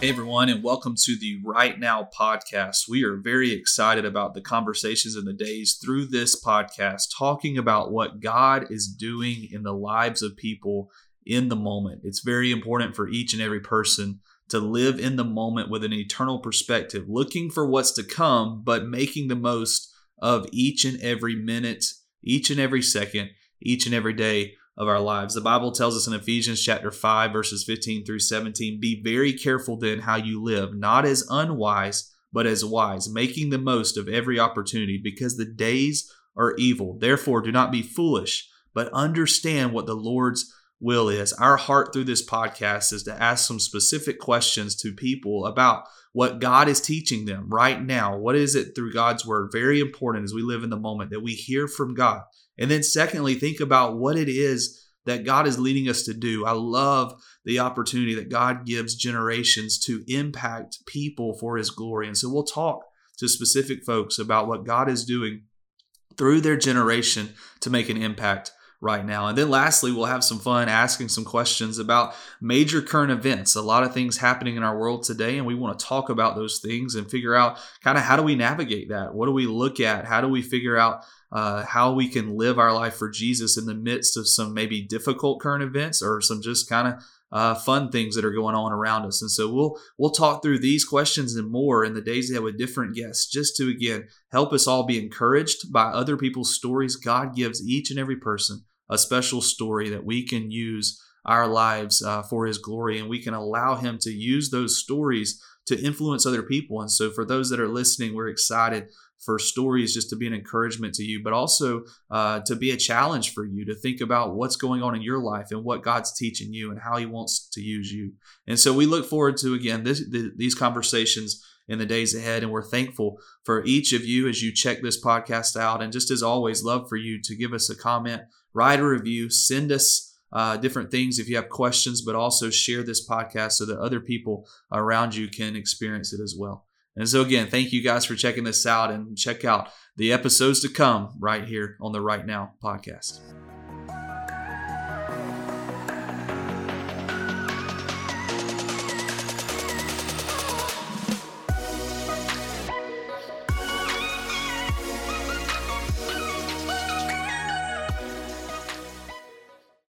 Hey, everyone, and welcome to the Right Now podcast. We are very excited about the conversations and the days through this podcast, talking about what God is doing in the lives of people in the moment. It's very important for each and every person to live in the moment with an eternal perspective, looking for what's to come, but making the most of each and every minute, each and every second, each and every day of our lives. The Bible tells us in Ephesians chapter 5 verses 15 through 17, be very careful then how you live, not as unwise, but as wise, making the most of every opportunity because the days are evil. Therefore, do not be foolish, but understand what the Lord's will is. Our heart through this podcast is to ask some specific questions to people about what God is teaching them right now. What is it through God's word? Very important as we live in the moment that we hear from God and then, secondly, think about what it is that God is leading us to do. I love the opportunity that God gives generations to impact people for his glory. And so, we'll talk to specific folks about what God is doing through their generation to make an impact right now. And then lastly, we'll have some fun asking some questions about major current events. A lot of things happening in our world today, and we want to talk about those things and figure out kind of how do we navigate that? What do we look at? How do we figure out uh, how we can live our life for Jesus in the midst of some maybe difficult current events or some just kind of uh, fun things that are going on around us. And so we'll we'll talk through these questions and more in the days ahead with different guests, just to again help us all be encouraged by other people's stories. God gives each and every person a special story that we can use our lives uh, for His glory, and we can allow Him to use those stories to influence other people. And so, for those that are listening, we're excited for stories just to be an encouragement to you, but also uh, to be a challenge for you to think about what's going on in your life and what God's teaching you and how He wants to use you. And so we look forward to, again, this, these conversations in the days ahead. And we're thankful for each of you as you check this podcast out. And just as always, love for you to give us a comment, write a review, send us. Uh, different things if you have questions, but also share this podcast so that other people around you can experience it as well. And so, again, thank you guys for checking this out and check out the episodes to come right here on the Right Now podcast.